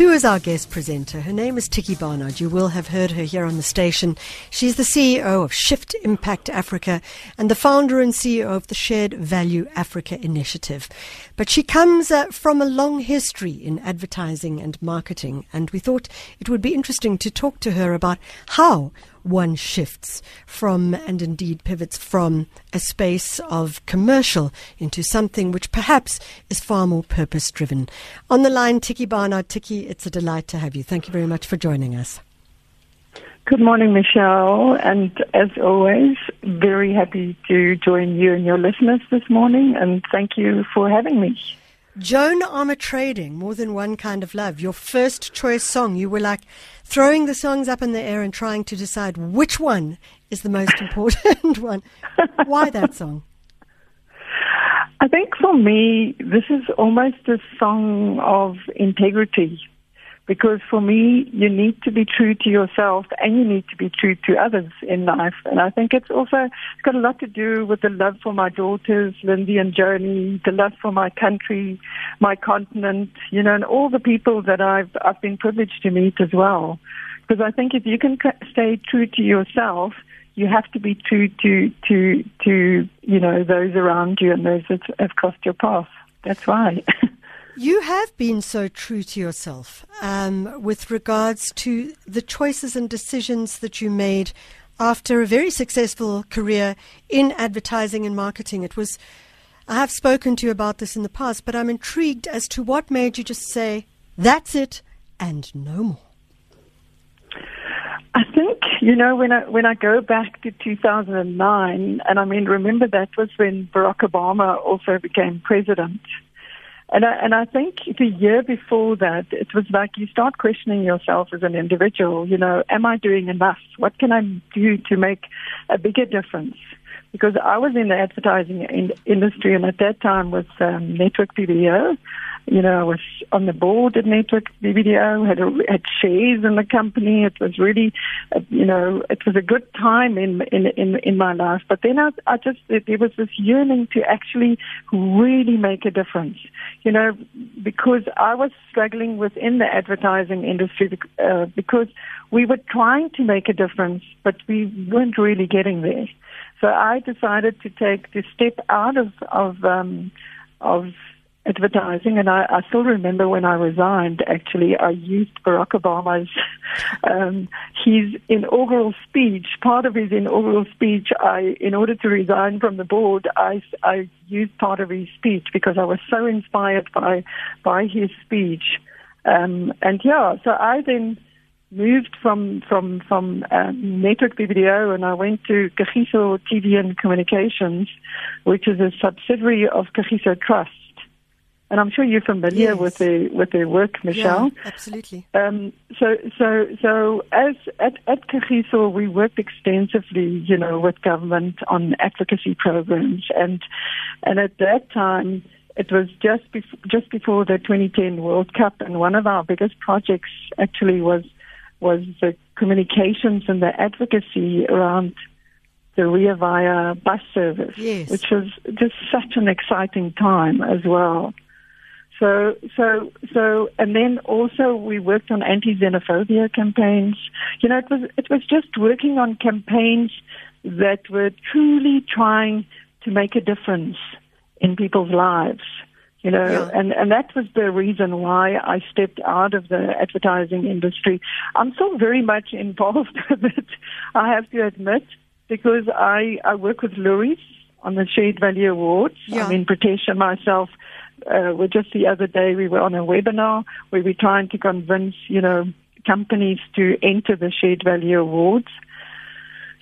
who is our guest presenter. Her name is Tiekie Barnard. You will have heard her here on the station. She's the CEO of Shift Impact Africa and the founder and CEO of the Shared Value Africa Initiative. But she comes uh, from a long history in advertising and marketing, and we thought it would be interesting to talk to her about how one shifts from and indeed pivots from a space of commercial into something which perhaps is far more purpose driven. On the line, Tiekie Barnard. Tiekie, it's a delight to have you. Thank you very much for joining us. Good morning, Michelle. And as always, very happy to join you and your listeners this morning. And thank you for having me. Joan Armatrading, More Than One Kind of Love, your first choice song. You were like throwing the songs up in the air and trying to decide which one is the most important one. Why that song? I think for me, this is almost a song of integrity because for me, you need to be true to yourself and you need to be true to others in life. And I think it's also it's got a lot to do with the love for my daughters, Lindy and Joni, the love for my country, my continent, you know, and all the people that I've I've been privileged to meet as well. Because I think if you can stay true to yourself, you have to be true to to to you know those around you and those that have crossed your path. That's why. You have been so true to yourself um, with regards to the choices and decisions that you made after a very successful career in advertising and marketing. It was, I have spoken to you about this in the past, but I'm intrigued as to what made you just say, that's it and no more. I think you know when I when I go back to 2009, and I mean remember that was when Barack Obama also became president. And I, and I think the year before that, it was like you start questioning yourself as an individual. You know, am I doing enough? What can I do to make a bigger difference? Because I was in the advertising in, industry, and at that time was um, network BBDO, you know, I was on the board at Network BBDO, had, a, had shares in the company. It was really, uh, you know, it was a good time in in in, in my life. But then I, I just there was this yearning to actually really make a difference, you know, because I was struggling within the advertising industry uh, because we were trying to make a difference, but we weren't really getting there. So I decided to take the step out of of um, of advertising, and I, I still remember when I resigned. Actually, I used Barack Obama's um, his inaugural speech. Part of his inaugural speech, I, in order to resign from the board, I, I used part of his speech because I was so inspired by by his speech. Um, and yeah, so I then moved from from from um, Network BBDO and I went to Kagiso TV and Communications, which is a subsidiary of Kagiso Trust and I'm sure you're familiar yes. with their with their work, Michelle. Yeah, absolutely. Um, so so so as at at Kagiso, we worked extensively, you know, with government on advocacy programs, and and at that time. It was just bef- just before the 2010 World Cup, and one of our biggest projects actually was was the communications and the advocacy around the Rea Vaya bus service, yes. which was just such an exciting time as well. So, so, so, and then also we worked on anti-xenophobia campaigns. You know, it was, it was just working on campaigns that were truly trying to make a difference in people's lives. You know, yeah. and, and that was the reason why I stepped out of the advertising industry. I'm still very much involved with it, I have to admit, because I, I work with Loeries on the Shared Value Awards. Yeah. I mean, Patricia and myself uh, well, just the other day we were on a webinar where we're trying to convince, you know, companies to enter the Shared Value Awards.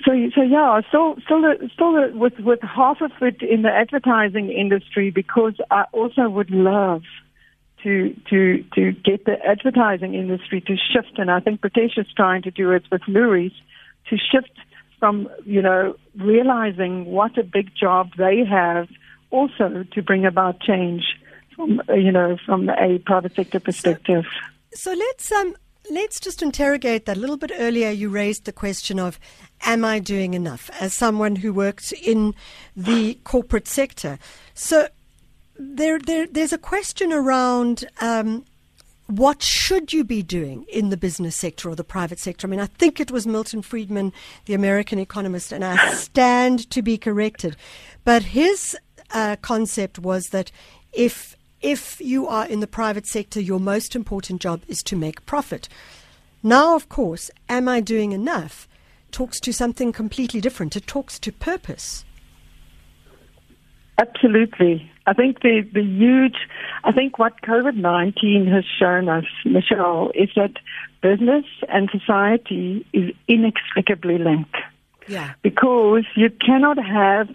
So, so yeah, still, still, still with with half of it in the advertising industry because I also would love to to to get the advertising industry to shift, and I think Patricia's trying to do it with Loeries to shift from you know realizing what a big job they have also to bring about change from you know from a private sector perspective. So, so let's um let's just interrogate that a little bit earlier. You raised the question of, am I doing enough as someone who works in the corporate sector? So there, there there's a question around. Um, what should you be doing in the business sector or the private sector? I mean, I think it was Milton Friedman, the American economist, and I stand to be corrected. But his uh, concept was that if if you are in the private sector, your most important job is to make profit. Now, of course, am I doing enough? Talks to something completely different. It talks to purpose. Absolutely. I think the, the huge, I think what COVID 19 has shown us, Michelle, is that business and society is inextricably linked. Yeah. Because you cannot have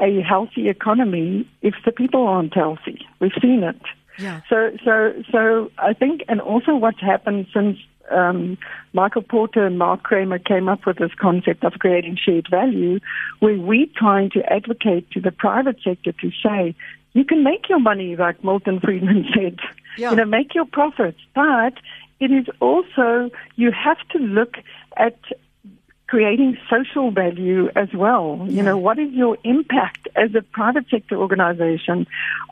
a healthy economy if the people aren't healthy. We've seen it. Yeah. So, so, so I think, and also what's happened since um, Michael Porter and Mark Kramer came up with this concept of creating shared value, where we're trying to advocate to the private sector to say, you can make your money, like Milton Friedman said, Yeah. you know, make your profits, but it is also, you have to look at creating social value as well. You Yeah. know, what is your impact as a private sector organization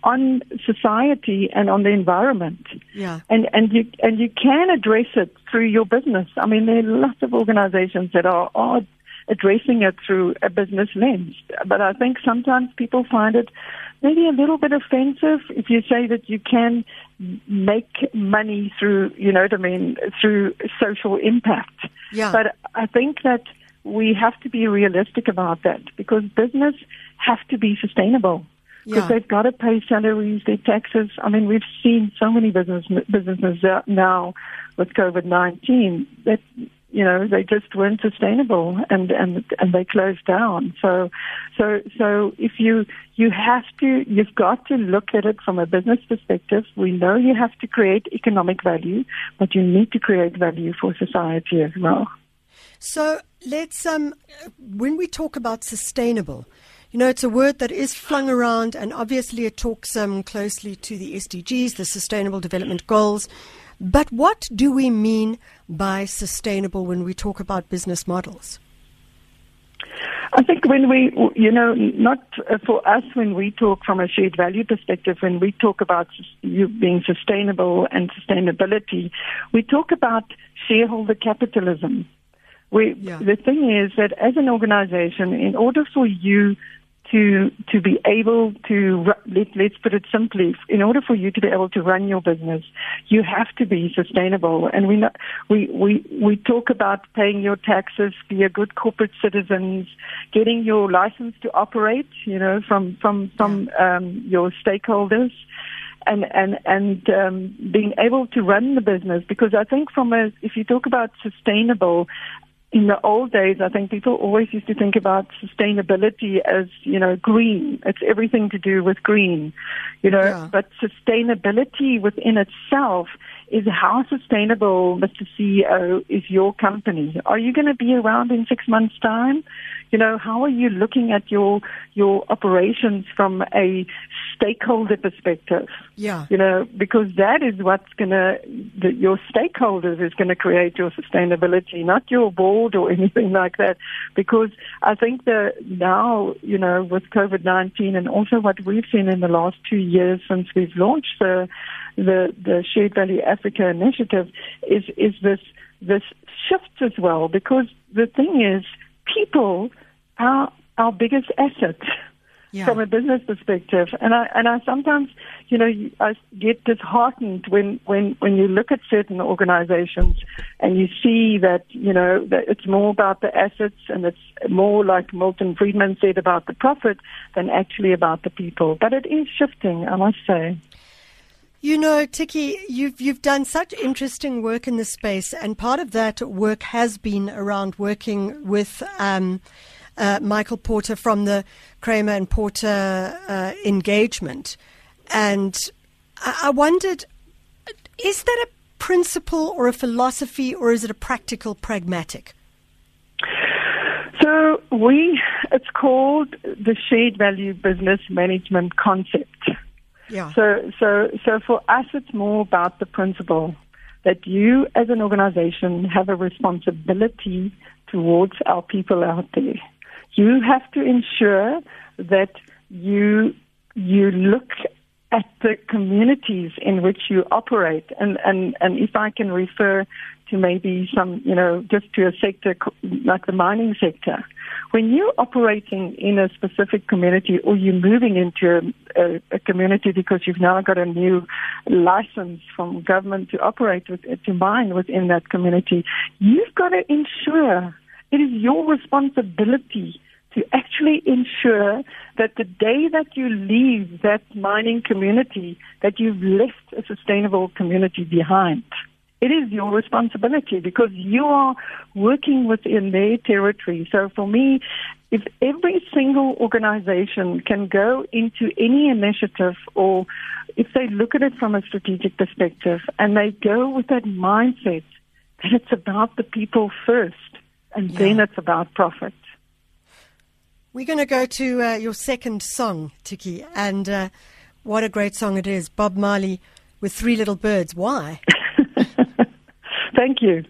on society and on the environment? Yeah. And and you and you can address it through your business. I mean, there are lots of organizations that are, are addressing it through a business lens. But I think sometimes people find it maybe a little bit offensive if you say that you can make money through, you know what I mean, through social impact. Yeah. But I think that we have to be realistic about that because business have to be sustainable because Yeah. they've got to pay salaries, their taxes. I mean, we've seen so many business businesses out now with COVID nineteen that you know they just weren't sustainable and and and they closed down. So so so if you you have to you've got to look at it from a business perspective. We know you have to create economic value, but you need to create value for society as well. So let's um, when we talk about sustainable, you know, it's a word that is flung around, and obviously it talks um, closely to the SDGs, the Sustainable Development Goals. But what do we mean by sustainable when we talk about business models? I think when we, you know, not for us when we talk from a shared value perspective, when we talk about you being sustainable and sustainability, we talk about shareholder capitalism. We, Yeah. The thing is that as an organization, in order for you to to be able to let, let's put it simply, in order for you to be able to run your business, you have to be sustainable. And we we we we talk about paying your taxes, be a good corporate citizens, getting your license to operate, you know, from from from um, your stakeholders and and and um, being able to run the business because I think from a if you talk about sustainable in the old days I think people always used to think about sustainability as you know green it's everything to do with green you know Yeah. but sustainability within itself is how sustainable Mr. CEO is your company are you going to be around in 6 months time you know how are you looking at your your operations from a stakeholder perspective Yeah. you know, because that is what's going to, your stakeholders is going to create your sustainability, not your board or anything like that. Because I think that now, you know, with COVID-19 and also what we've seen in the last two years since we've launched the, the, the Shared Value Africa initiative is, is this, this shift as well. Because the thing is, people are our biggest asset Yeah. from a business perspective. And I and I sometimes, you know, I get disheartened when when when you look at certain organizations and you see that you know that it's more about the assets and it's more like Milton Friedman said about the profit than actually about the people. But it is shifting, I must say. You know, Tiekie, you've you've done such interesting work in this space, and part of that work has been around working with um, uh, Michael Porter from the Kramer and Porter uh, engagement, and I, I wondered, is that a principle or a philosophy, or is it a practical pragmatic? So we, it's called the shared value business management concept. Yeah. So, so, so for us, it's more about the principle that you, as an organization, have a responsibility towards our people out there. You have to ensure that you you look at the communities in which you operate. And, and, and if I can refer to maybe some, you know, just to a sector like the mining sector, when you're operating in a specific community or you're moving into a, a, a community because you've now got a new license from government to operate with, to mine within that community, you've got to ensure it is your responsibility to actually ensure that the day that you leave that mining community, that you've left a sustainable community behind. It is your responsibility because you are working within their territory. So for me, if every single organization can go into any initiative or if they look at it from a strategic perspective and they go with that mindset that it's about the people first and yeah. then it's about profit. We're going to go to uh, your second song, Tiekie, and uh, what a great song it is. Bob Marley with Three Little Birds. Why? Thank you.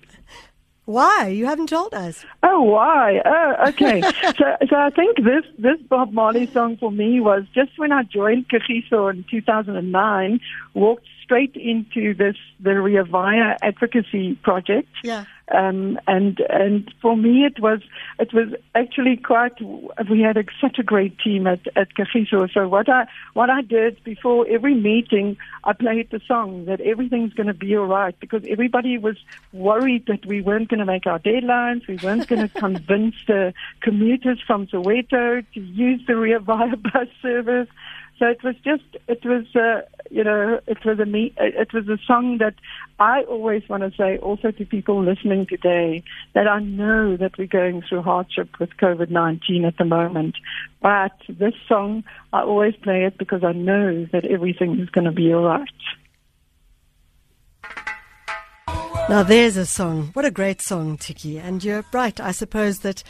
Why? You haven't told us. Oh, why? Oh, okay. so, so I think this this Bob Marley song for me was just when I joined Kagiso in 2009, walked straight into this the Rea Vaya advocacy project. Yeah. Um, and and for me, it was it was actually quite. We had a, such a great team at at Kagiso. So what I what I did before every meeting, I played the song that everything's going to be all right because everybody was worried that we weren't going to make our deadlines. We weren't going to convince the commuters from Soweto to use the Rea via bus service. So it was just, it was, uh, you know, it was a me, it was a song that I always want to say also to people listening today that I know that we're going through hardship with COVID-19 at the moment, but this song, I always play it because I know that everything is going to be all right. Now there's a song. What a great song, Tiekie. And you're right. I suppose that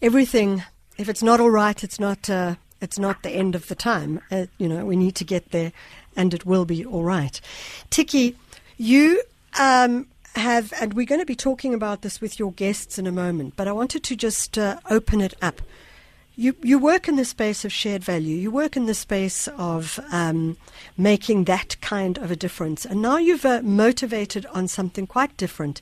everything, if it's not all right, it's not, uh, it's not the end of the time. Uh, you know, we need to get there and it will be all right. Tiekie, you um, have, and we're going to be talking about this with your guests in a moment, but I wanted to just uh, open it up. You, you work in the space of shared value. You work in the space of um, making that kind of a difference. And now you've uh, motivated on something quite different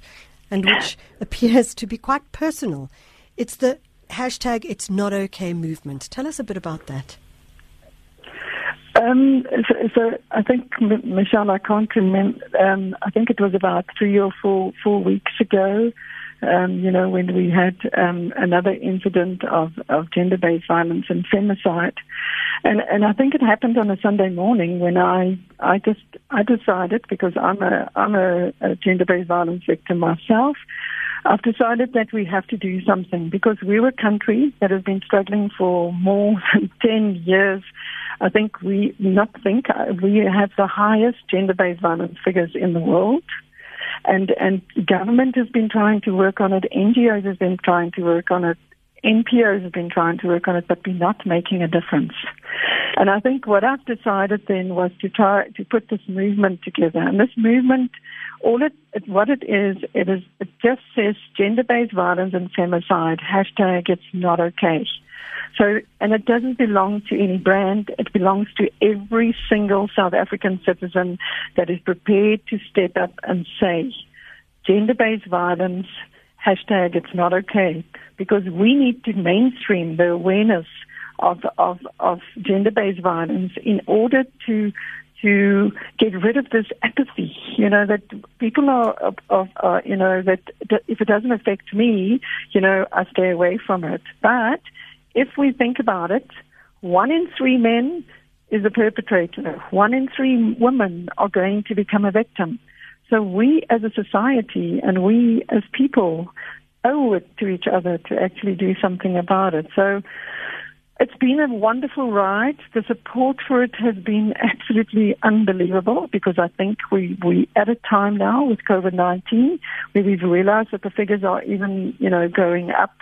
and which appears to be quite personal. It's the hashtag It's Not Okay movement. Tell us a bit about that. Um, so, so, I think, Michelle, I can't remember. Um, I think it was about three or four four weeks ago. Um, you know, when we had um, another incident of, of gender-based violence and femicide, and and I think it happened on a Sunday morning when I I just I decided because I'm a I'm a, a gender-based violence victim myself. I've decided that we have to do something because we're a country that has been struggling for more than 10 years. I think we not think uh, we have the highest gender-based violence figures in the world. And, and government has been trying to work on it. NGOs have been trying to work on it. NPOs have been trying to work on it, but we're not making a difference. And I think what I've decided then was to try to put this movement together. And this movement all it, it, what it is, it is it just says gender-based violence and femicide hashtag it's not okay. So, and it doesn't belong to any brand. It belongs to every single South African citizen that is prepared to step up and say, gender-based violence, hashtag it's not okay. Because we need to mainstream the awareness of, of, of gender-based violence in order to to get rid of this apathy. You know that people are, of, of uh, you know that, that if it doesn't affect me, you know I stay away from it. But if we think about it, one in three men is a perpetrator. One in three women are going to become a victim. So we as a society and we as people owe it to each other to actually do something about it. So it's been a wonderful ride. The support for it has been absolutely unbelievable because I think we we at a time now with COVID nineteen where we've realised that the figures are even you know going up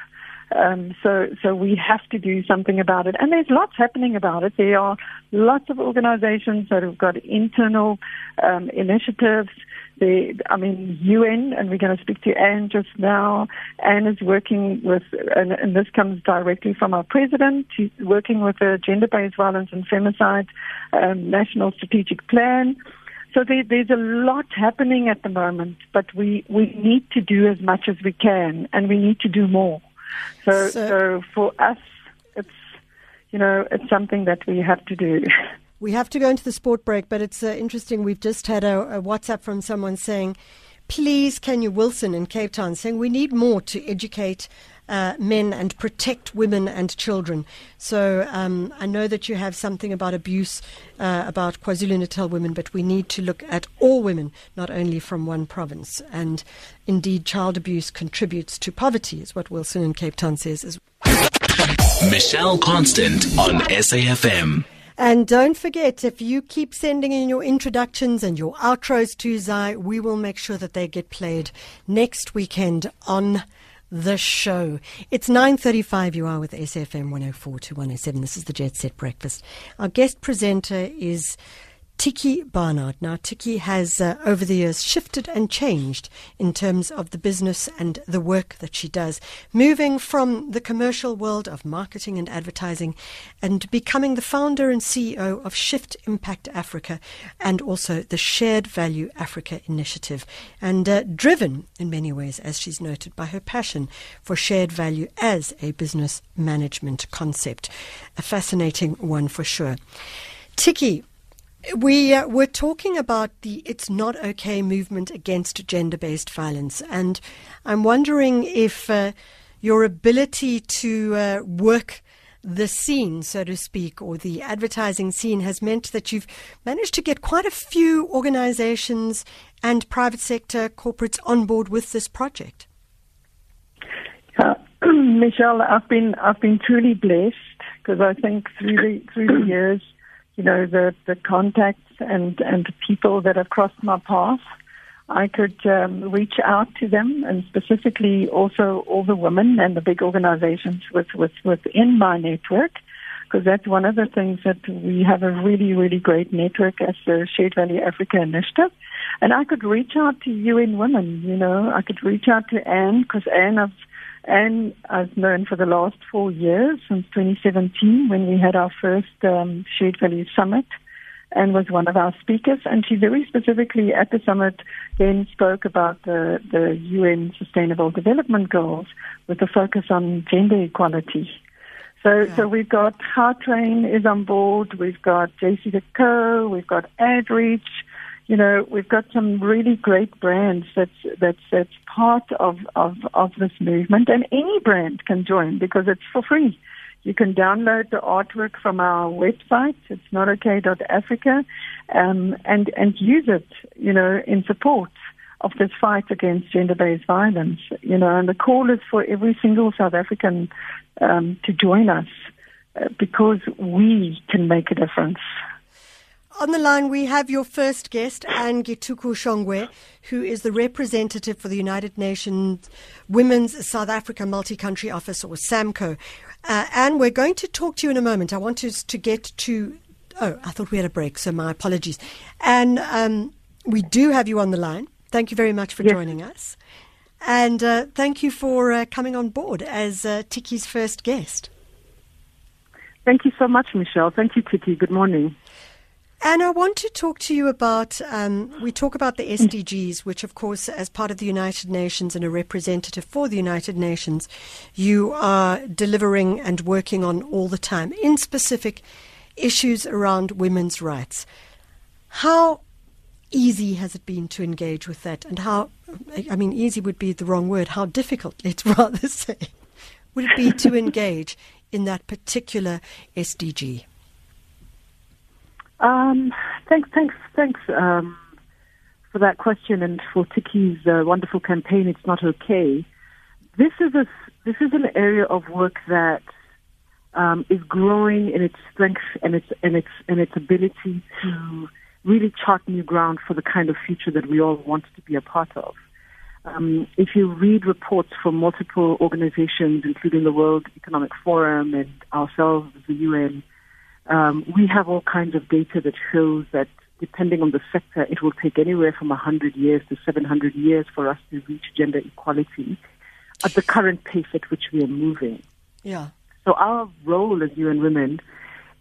Um, so, so we have to do something about it. And there's lots happening about it. There are lots of organizations that have got internal um, initiatives. The, I mean, UN, and we're going to speak to Anne just now. Anne is working with, and, and this comes directly from our president. She's working with the Gender-Based Violence and Femicide um, National Strategic Plan. So there, there's a lot happening at the moment, but we, we need to do as much as we can, and we need to do more. So, so, so for us, it's you know it's something that we have to do. We have to go into the sport break, but it's uh, interesting. We've just had a, a WhatsApp from someone saying, "Please, you Wilson in Cape Town saying we need more to educate uh, men and protect women and children. So um, I know that you have something about abuse uh, about KwaZulu Natal women, but we need to look at all women, not only from one province. And indeed, child abuse contributes to poverty, is what Wilson in Cape Town says. As Michelle Constant on SAFM. And don't forget, if you keep sending in your introductions and your outros to Zai, we will make sure that they get played next weekend on the show. It's 9.35. You are with SFM 104 to 107. This is the Jet Set Breakfast. Our guest presenter is Tiekie Barnard. Now, Tiekie has uh, over the years shifted and changed in terms of the business and the work that she does, moving from the commercial world of marketing and advertising and becoming the founder and CEO of Shift Impact Africa and also the Shared Value Africa initiative. And uh, driven in many ways, as she's noted, by her passion for shared value as a business management concept. A fascinating one for sure. Tiekie, we uh, were talking about the It's Not Okay movement against gender based violence, and I'm wondering if uh, your ability to uh, work the scene, so to speak, or the advertising scene has meant that you've managed to get quite a few organizations and private sector corporates on board with this project. Uh, Michelle, I've been I've been truly blessed because I think through the through the years you know, the, the contacts and, and people that have crossed my path. I could um, reach out to them and specifically also all the women and the big organizations with, with, within my network because that's one of the things that we have a really, really great network as the Shared Value Africa Initiative. And I could reach out to UN Women, you know, I could reach out to Anne because Anne, I've and I've known for the last four years, since 2017, when we had our first um, Shared Value Summit, and was one of our speakers. And she very specifically at the summit then spoke about the, the UN Sustainable Development Goals with a focus on gender equality. So, so we've got Train is on board, we've got JCDecaux, we've got AdReach, you know, we've got some really great brands that's that's that's part of, of, of this movement and any brand can join because it's for free. You can download the artwork from our website, it's notokay.africa, um, and, and use it, you know, in support of this fight against gender-based violence, you know, and the call is for every single South African um, to join us uh, because we can make a difference. On the line, we have your first guest, Anne Githuku Shongwe, who is the representative for the United Nations Women's South Africa Multi Country Office, or SAMCO. Uh, Anne, we're going to talk to you in a moment. I want us to get to. Oh, I thought we had a break, so my apologies. And um, we do have you on the line. Thank you very much for yes. joining us. And uh, thank you for uh, coming on board as uh, Tiekie's first guest. Thank you so much, Michelle. Thank you, Tiekie. Good morning. And I want to talk to you about, um, we talk about the SDGs, which, of course, as part of the United Nations and a representative for the United Nations, you are delivering and working on all the time, in specific issues around women's rights. How easy has it been to engage with that? And how, I mean, easy would be the wrong word, how difficult, let's rather say, would it be to engage in that particular SDG? Um, thanks, thanks, thanks um, for that question and for Tiekie's uh, wonderful campaign. It's not okay. This is a this is an area of work that um, is growing in its strength and its and its and its ability to really chart new ground for the kind of future that we all want to be a part of. Um, if you read reports from multiple organizations, including the World Economic Forum and ourselves, the UN, um, we have all kinds of data that shows that depending on the sector, it will take anywhere from 100 years to 700 years for us to reach gender equality at the current pace at which we are moving. Yeah. So our role as UN Women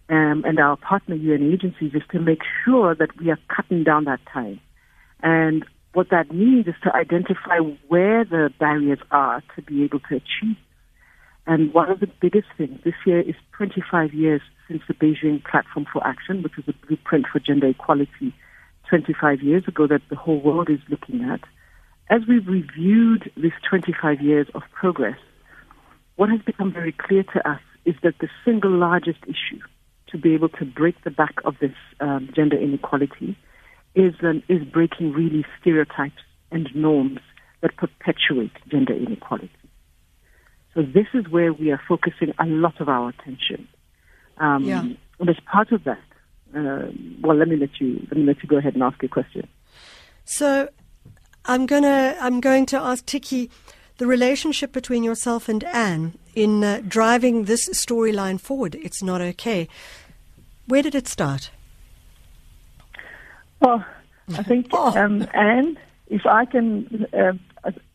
um, and our partner UN agencies is to make sure that we are cutting down that time. And what that means is to identify where the barriers are to be able to achieve. And one of the biggest things this year is 25 years since the Beijing Platform for Action, which was a blueprint for gender equality 25 years ago that the whole world is looking at. As we've reviewed these 25 years of progress, what has become very clear to us is that the single largest issue to be able to break the back of this um, gender inequality is um, is breaking really stereotypes and norms that perpetuate gender inequality. So this is where we are focusing a lot of our attention. Um, Yeah. And as part of that, uh, well, let me let you let me let you go ahead and ask your question. So I'm gonna I'm going to ask Tiekie the relationship between yourself and Anne in uh, driving this storyline forward. It's not okay. Where did it start? Well, I think, Oh. um, and if I can, uh,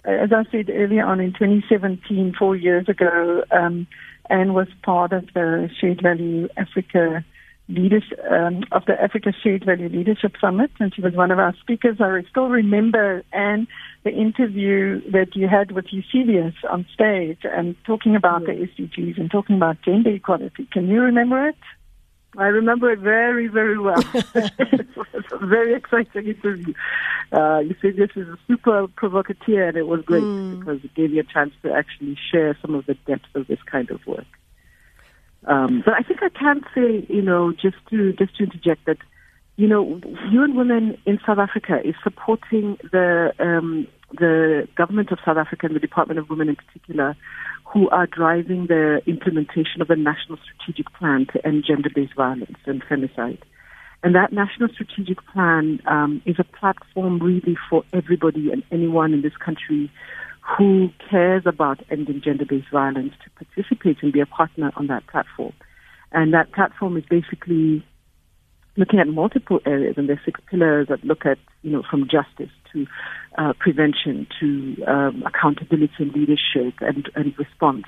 as I said earlier on in 2017, four years ago, um, Anne was part of the Shared Value Africa leaders um, of the Africa Shared Value Leadership Summit, and she was one of our speakers. I still remember Anne the interview that you had with Eusebius on stage and talking about the SDGs and talking about gender equality. Can you remember it? I remember it very, very well. it was a very exciting interview. Uh, you said this is a super provocateur, and it was great because it gave you a chance to actually share some of the depth of this kind of work. Um, but I think I can say, you know, just to just to interject that, you know, UN Women in South Africa is supporting the um, the government of South Africa and the Department of Women in particular, who are driving the implementation of the national strategic plan to end gender-based violence and femicide. And that national strategic plan um, is a platform really for everybody and anyone in this country who cares about ending gender-based violence to participate and be a partner on that platform. And that platform is basically looking at multiple areas, and there's six pillars that look at, you know, from justice to uh, prevention to um, accountability and leadership and, and response,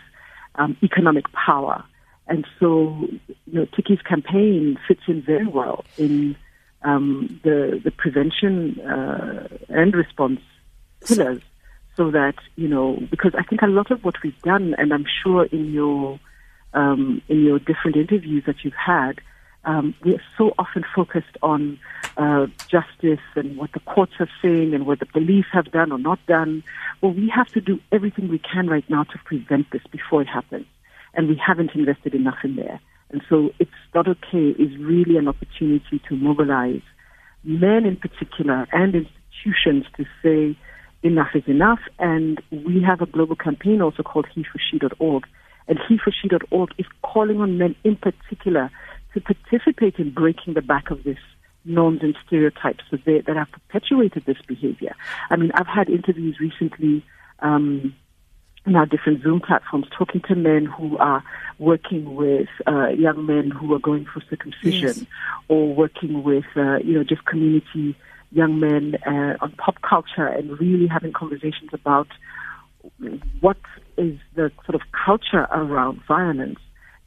um, economic power. And so, you know, Tiekie's campaign fits in very well in um, the the prevention uh, and response pillars, so that you know, because I think a lot of what we've done, and I'm sure in your um, in your different interviews that you've had, um, we're so often focused on uh, justice and what the courts are saying and what the police have done or not done. Well, we have to do everything we can right now to prevent this before it happens, and we haven't invested enough in there. And so, it's not okay is really an opportunity to mobilize men in particular and institutions to say enough is enough. And we have a global campaign also called HeForShe.org. And HeForShe.org is calling on men in particular to participate in breaking the back of this norms and stereotypes that, they, that have perpetuated this behavior. I mean, I've had interviews recently um, in our different Zoom platforms talking to men who are working with uh, young men who are going for circumcision Yes. or working with, uh, you know, just community young men uh, on pop culture and really having conversations about what is the sort of culture around violence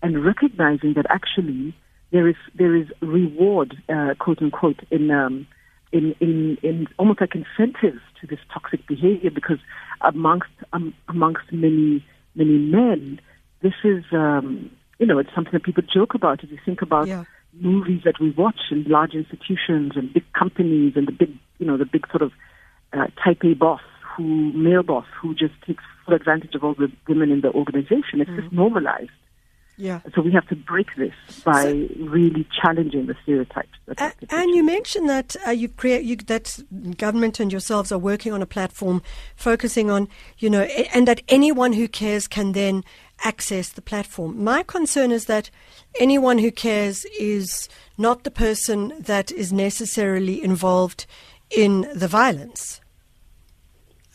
and recognizing that actually there is there is reward, uh, quote unquote, in um, in in in almost like incentives to this toxic behavior because amongst um, amongst many many men, this is um, you know it's something that people joke about. If you think about Yeah. movies that we watch in large institutions and big companies and the big you know the big sort of uh, type A boss who male boss who just takes full advantage of all the women in the organization. It's just normalized. Yeah. So we have to break this by really challenging the stereotypes. That A- and you mentioned that uh, you create you, that government and yourselves are working on a platform focusing on you know and that anyone who cares can then access the platform. My concern is that anyone who cares is not the person that is necessarily involved in the violence.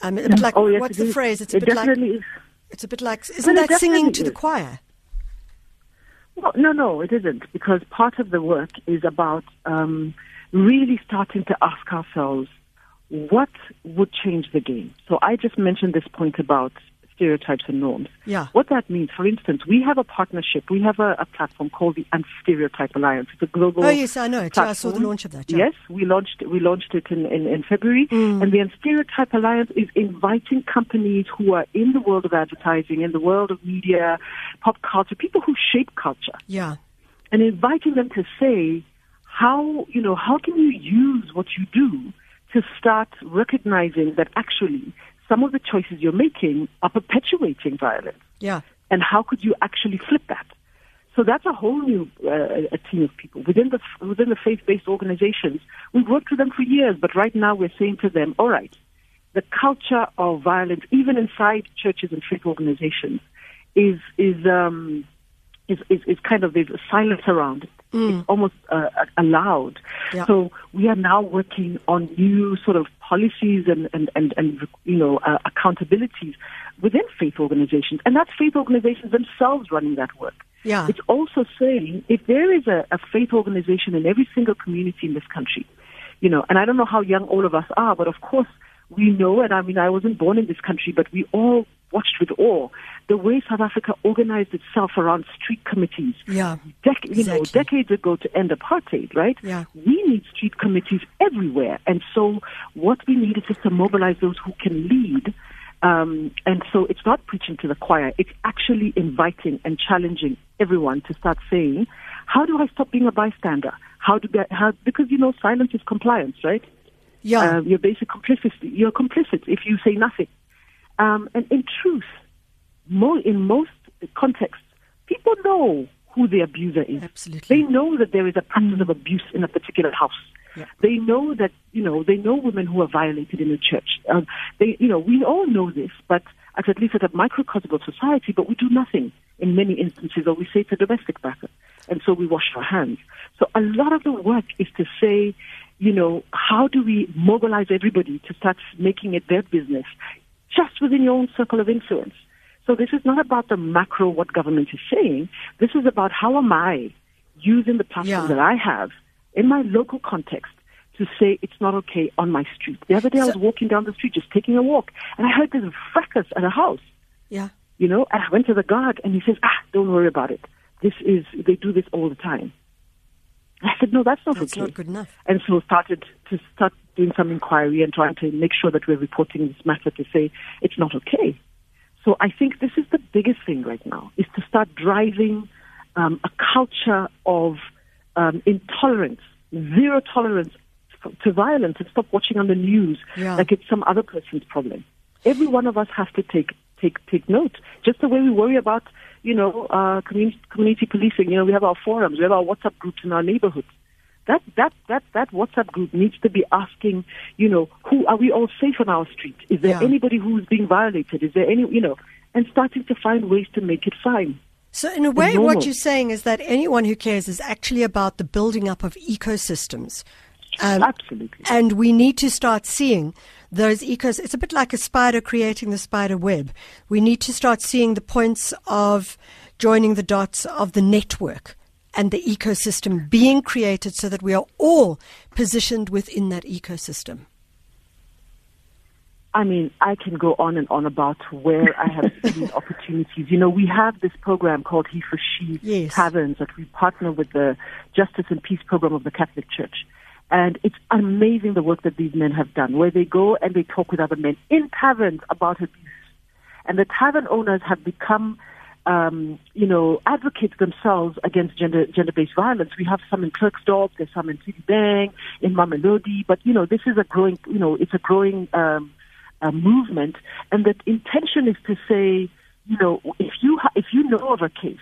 Um, a bit like oh, yes, what's the is. phrase? It's a it bit like definitely is. it's a bit like isn't it that singing to the choir? Well, no, no, it isn't, because part of the work is about um, really starting to ask ourselves what would change the game. So I just mentioned this point about stereotypes and norms. Yeah. What that means, for instance, we have a partnership, we have a, a platform called the Unstereotype Alliance. It's a global Oh yes, I know it. Yeah, I saw the launch of that. Yeah. Yes, we launched we launched it in, in, in February, Mm. and the Unstereotype Alliance is inviting companies who are in the world of advertising, in the world of media, pop culture, people who shape culture, Yeah. and inviting them to say how you know how can you use what you do to start recognizing that actually some of the choices you're making are perpetuating violence Yeah. and how could you actually flip that? So that's a whole new uh, a team of people within the within the faith-based organizations. We've worked with them for years, but right now we're saying to them, all right, the culture of violence, even inside churches and faith organizations, is is um, is, is, is kind of there's a silence around it. It's almost uh, allowed. Yeah. So we are now working on new sort of policies and and and, and you know uh, accountabilities within faith organizations, and that's faith organizations themselves running that work. Yeah. It's also saying if there is a, a faith organization in every single community in this country, you know, and I don't know how young all of us are, but of course we know, and I mean, I wasn't born in this country, but we all watched with awe the way South Africa organized itself around street committees. Yeah. Dec- you know, decades ago to end apartheid, right? Yeah. We need street committees everywhere. And so what we need is just to mobilize those who can lead. Um, and so it's not preaching to the choir. It's actually inviting and challenging everyone to start saying, how do I stop being a bystander? How do I, how, because you know, silence is compliance, right? Yeah. Uh, you're basic complicit. You're complicit if you say nothing. Um, and in truth, mo- in most contexts, people know who the abuser is. Absolutely. They know that there is a practice of abuse in a particular house. Yeah. They know that you know they know women who are violated in a church. Um, they you know we all know this, but at, at least at a microcosm of society, but we do nothing in many instances, or we say it's a domestic matter, and so we wash our hands. So a lot of the work is to say, you know, how do we mobilize everybody to start making it their business, just within your own circle of influence. So this is not about the macro what government is saying. This is about how am I using the platform Yeah. that I have in my local context to say it's not okay on my street. The other day I was walking down the street, just taking a walk, and I heard this fracas at a house. yeah. You know, and I went to the guard, and he says, "Ah, don't worry about it. This is they do this all the time." I said, "No, that's not That's okay." not good enough. and so started to start doing some inquiry and trying to make sure that we're reporting this matter to say it's not okay. So I think this is the biggest thing right now is to start driving um, a culture of um, intolerance, zero tolerance to violence, and stop watching on the news Yeah. like it's some other person's problem. Every one of us has to take take take note. Just the way we worry about you know uh, community community policing. You know, we have our forums, we have our WhatsApp groups in our neighborhoods that that that that WhatsApp group needs to be asking, you know, who are we all safe on our street? Is there Yeah. anybody who's being violated? Is there any, you know, and starting to find ways to make it fine. So, in a way, what you're saying is that anyone who cares is actually about the building up of ecosystems. Um, Absolutely. And we need to start seeing those ecos. It's a bit like a spider creating the spider web. We need to start seeing the points of joining the dots of the network and the ecosystem being created so that we are all positioned within that ecosystem. I mean, I can go on and on about where I have seen opportunities. You know, we have this program called He for She Yes. Taverns that we partner with the Justice and Peace program of the Catholic Church. And it's amazing the work that these men have done, where they go and they talk with other men in taverns about abuse. And the tavern owners have become, um, you know, advocates themselves against gender gender-based violence. We have some in Klerksdorp, there's some in City Bang, in Mamelodi, but you know, this is a growing, you know, it's a growing um, uh, movement, and the intention is to say, you know, if you ha- if you know of a case,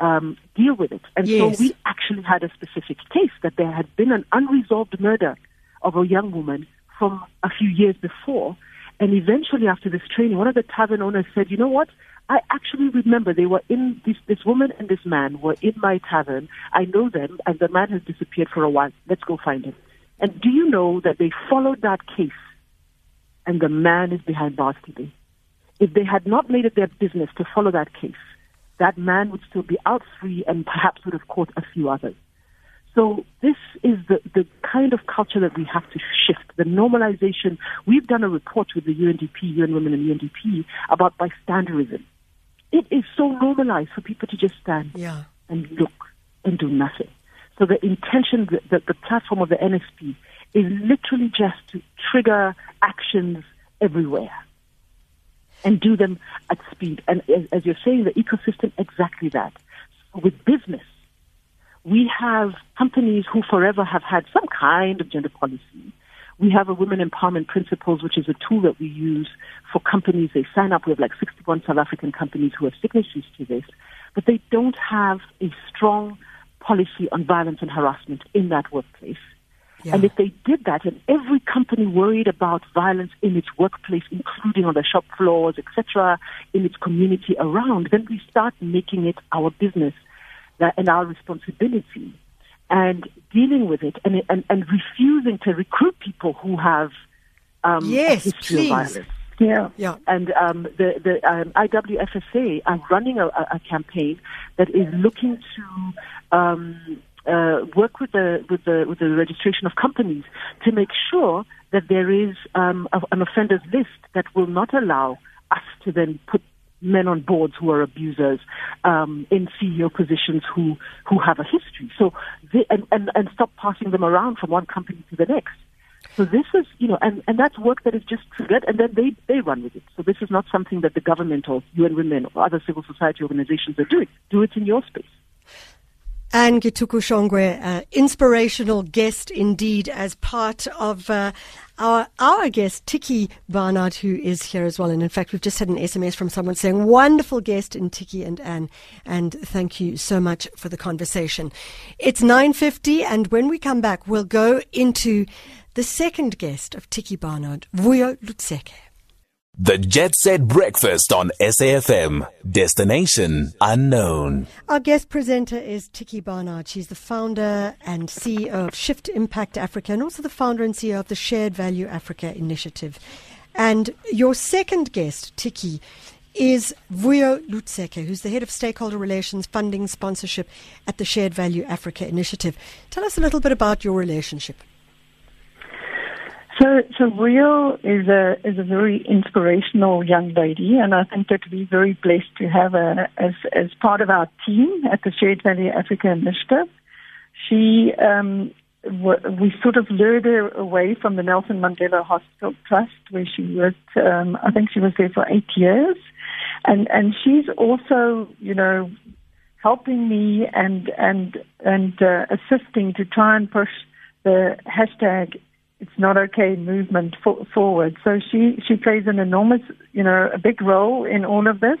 um, deal with it. And Yes. so we actually had a specific case that there had been an unresolved murder of a young woman from a few years before. And eventually, after this training, one of the tavern owners said, "You know what? I actually remember they were in this this woman and this man were in my tavern. I know them, and the man has disappeared for a while. Let's go find him." And do you know that they followed that case and the man is behind bars today. If they had not made it their business to follow that case, that man would still be out free and perhaps would have caught a few others. So this is the, the kind of culture that we have to shift, the normalization. We've done a report with the UNDP, UN Women and UNDP, about bystanderism. It is so normalized for people to just stand Yeah. and look and do nothing. So the intention, the, the, the platform of the NSP is literally just to trigger actions everywhere and do them at speed. And as, as you're saying, the ecosystem, exactly that. So with business, we have companies who forever have had some kind of gender policy. We have a women empowerment principles, which is a tool that we use for companies. They sign up. We have like 61 South African companies who have signatories to this, but they don't have a strong policy on violence and harassment in that workplace. Yeah. And if they did that, and every company worried about violence in its workplace, including on the shop floors, etc., in its community around, then we start making it our business uh, and our responsibility, and dealing with it, and and, and refusing to recruit people who have um, Yes, a history please. of violence. Yeah. Yeah. And um, the, the um, IWFSA are running a, a a campaign that is looking to um, uh, work with the, with, the, with the registration of companies to make sure that there is um, a, an offenders list that will not allow us to then put men on boards who are abusers um, in CEO positions who, who have a history. So they, and, and, and stop passing them around from one company to the next. So this is, you know, and, and that's work that is just triggered, and then they, they run with it. So this is not something that the government or UN Women or other civil society organizations are doing. Do it in your space. Anne Githuku Shongwe, uh, inspirational guest indeed, as part of uh, our our guest Tiekie Barnard, who is here as well. And in fact, we've just had an SMS from someone saying, "Wonderful guest in Tiekie and Anne," and thank you so much for the conversation. It's nine fifty, and when we come back, we'll go into the second guest of Tiekie Barnard, Vuyo Lutseke. The Jet Set Breakfast on SAFM. Destination unknown. Our guest presenter is Tiekie Barnard. She's the founder and CEO of Shift Impact Africa and also the founder and CEO of the Shared Value Africa initiative. And your second guest, Tiekie, is Vuyo Lutseke, who's the head of stakeholder relations, funding, sponsorship at the Shared Value Africa initiative. Tell us a little bit about your relationship. So, so Rio is a is a very inspirational young lady, and I think that we're very blessed to have her as as part of our team at the Shared Value Africa Initiative. She, um, we sort of lured her away from the Nelson Mandela Hospital Trust, where she worked. Um, I think she was there for eight years, and and she's also, you know, helping me and and and uh, assisting to try and push the hashtag it's not okay movement for, forward. So she she plays an enormous, you know, a big role in all of this.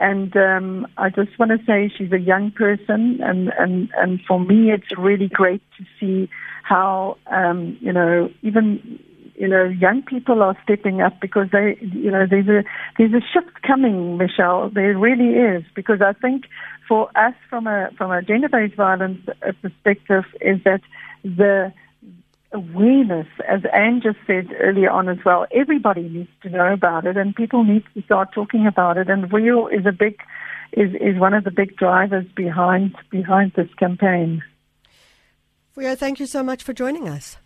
And um, I just want to say she's a young person, and and and for me, it's really great to see how um, you know even you know young people are stepping up because they you know there's a there's a shift coming, Michelle. There really is because I think for us from a from a gender-based violence perspective is that the awareness, as Anne just said earlier on as well, everybody needs to know about it and people need to start talking about it. And Real is a big is, is one of the big drivers behind behind this campaign. Vuyo, thank you so much for joining us.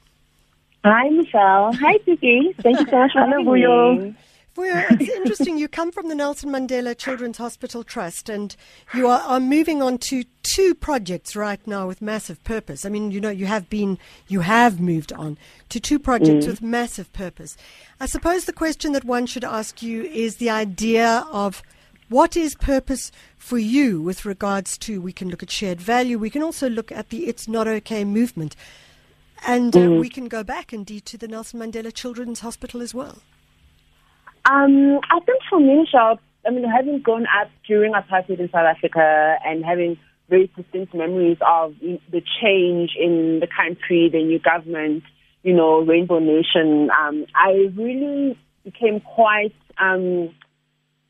Hi, Michelle. Hi, Tiekie. Thank you so much for having me. Well, it's interesting. You come from the Nelson Mandela Children's Hospital Trust, and you are, are moving on to two projects right now with massive purpose. I mean, you know, you have been, you have moved on to two projects with massive purpose. I suppose the question that one should ask you is the idea of what is purpose for you with regards to. We can look at shared value. We can also look at the "It's Not Okay" movement, and uh, we can go back indeed to the Nelson Mandela Children's Hospital as well. Um, I think for me, Michelle, I mean, having grown up during apartheid in South Africa and having very distinct memories of the change in the country, the new government, you know, Rainbow Nation, um, I really became quite um,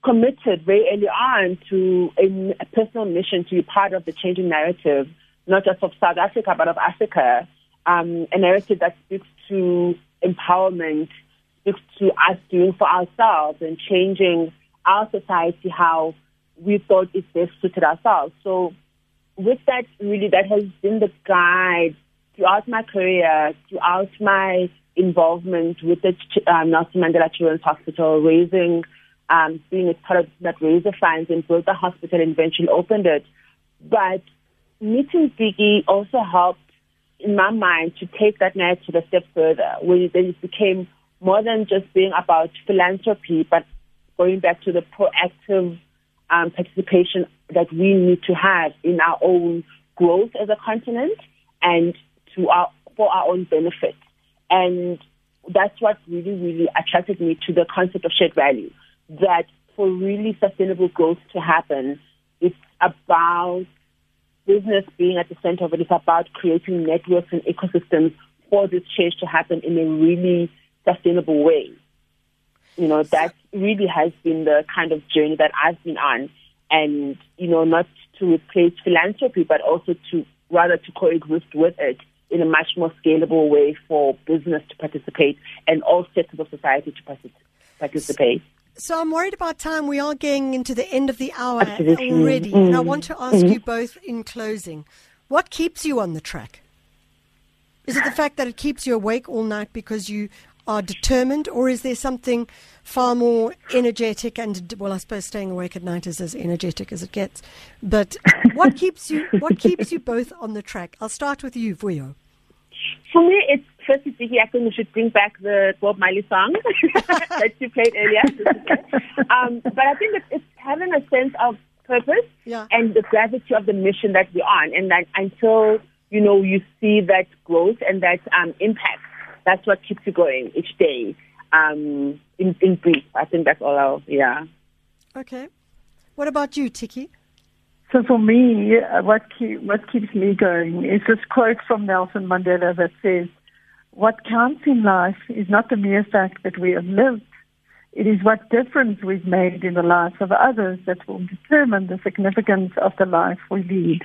committed very early on to a, a personal mission to be part of the changing narrative, not just of South Africa, but of Africa. Um, a narrative that speaks to empowerment, speaks to us doing for ourselves and changing our society how we thought it best suited ourselves. So with that, really, that has been the guide throughout my career, throughout my involvement with the um, Nelson Mandela Children's Hospital, raising, um, being a part of that raiser funds and built the hospital and eventually opened it. But meeting Tiekie also helped in my mind to take that narrative a step further, where it became more than just being about philanthropy, but going back to the proactive um, participation that we need to have in our own growth as a continent and to our for our own benefit. And that's what really, really attracted me to the concept of shared value. That for really sustainable growth to happen, it's about business being at the center of it. It's about creating networks and ecosystems for this change to happen in a really sustainable way. You know, that really has been the kind of journey that I've been on. And, you know, not to replace philanthropy, but also to rather to coexist with it in a much more scalable way for business to participate and all sectors of society to participate. So I'm worried about time. We are getting into the end of the hour Absolutely. already. Mm. And I want to ask mm-hmm. you both in closing what keeps you on the track? Is it the fact that it keeps you awake all night because you are determined, or is there something far more energetic and well, I suppose staying awake at night is as energetic as it gets. But what keeps you what keeps you both on the track? I'll start with you, Vuyo. For me, it's firstly speaking, I think we should bring back the Bob Marley song that you played earlier. um, but I think it's, it's having a sense of purpose yeah. and the gravity of the mission that we're on, and that until you know you see that growth and that um, impact that's what keeps you going each day. Um, in, in brief, I think that's all. I'll, yeah. Okay. What about you, Tiekie? So for me, uh, what keep, what keeps me going is this quote from Nelson Mandela that says, "What counts in life is not the mere fact that we have lived. It is what difference we've made in the lives of others that will determine the significance of the life we lead."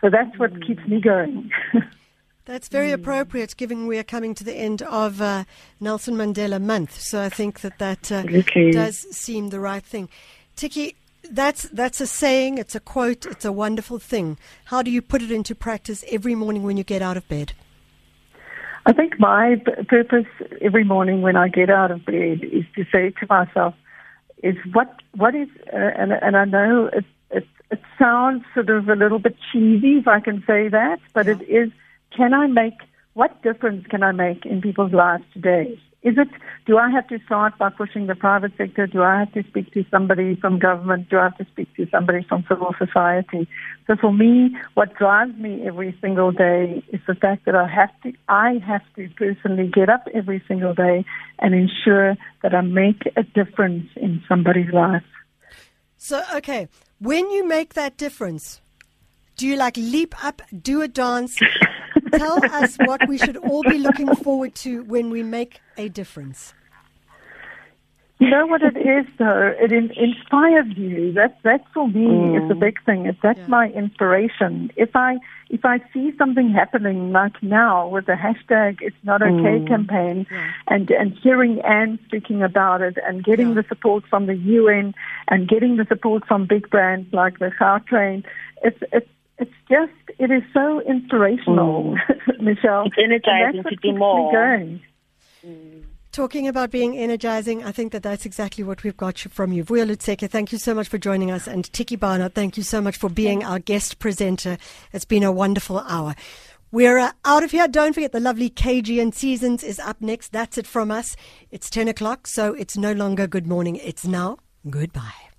So that's what mm. keeps me going. That's very mm. appropriate, given we are coming to the end of uh, Nelson Mandela Month. So I think that that uh, okay. does seem the right thing. Tiekie, that's that's a saying, it's a quote, it's a wonderful thing. How do you put it into practice every morning when you get out of bed? I think my purpose every morning when I get out of bed is to say to myself, is what what is, uh, and and I know it, it it sounds sort of a little bit cheesy if I can say that, but yeah. it is can I make, what difference can I make in people's lives today? Is it, do I have to start by pushing the private sector? Do I have to speak to somebody from government? Do I have to speak to somebody from civil society? So for me, what drives me every single day is the fact that I have to, I have to personally get up every single day and ensure that I make a difference in somebody's life. So, okay, when you make that difference, do you like leap up, do a dance, tell us what we should all be looking forward to when we make a difference. You know what it is, though. It in, inspires you. That that for me mm. is a big thing. That's yeah. my inspiration. If I if I see something happening like now with the hashtag "It's Not Okay" mm. campaign, yeah. and and hearing Anne speaking about it, and getting yeah. the support from the UN, and getting the support from big brands like the Gautrain, it's it's it's just it is so inspirational, mm. Michelle. It's energizing to do more. Going. Mm. Talking about being energizing, I think that that's exactly what we've got from you. Vuyo Lutseke, thank you so much for joining us. And Tiekie Barnard, thank you so much for being our guest presenter. It's been a wonderful hour. We're uh, out of here. Don't forget the lovely KG and Seasons is up next. That's it from us. It's 10 o'clock, so it's no longer good morning. It's now goodbye.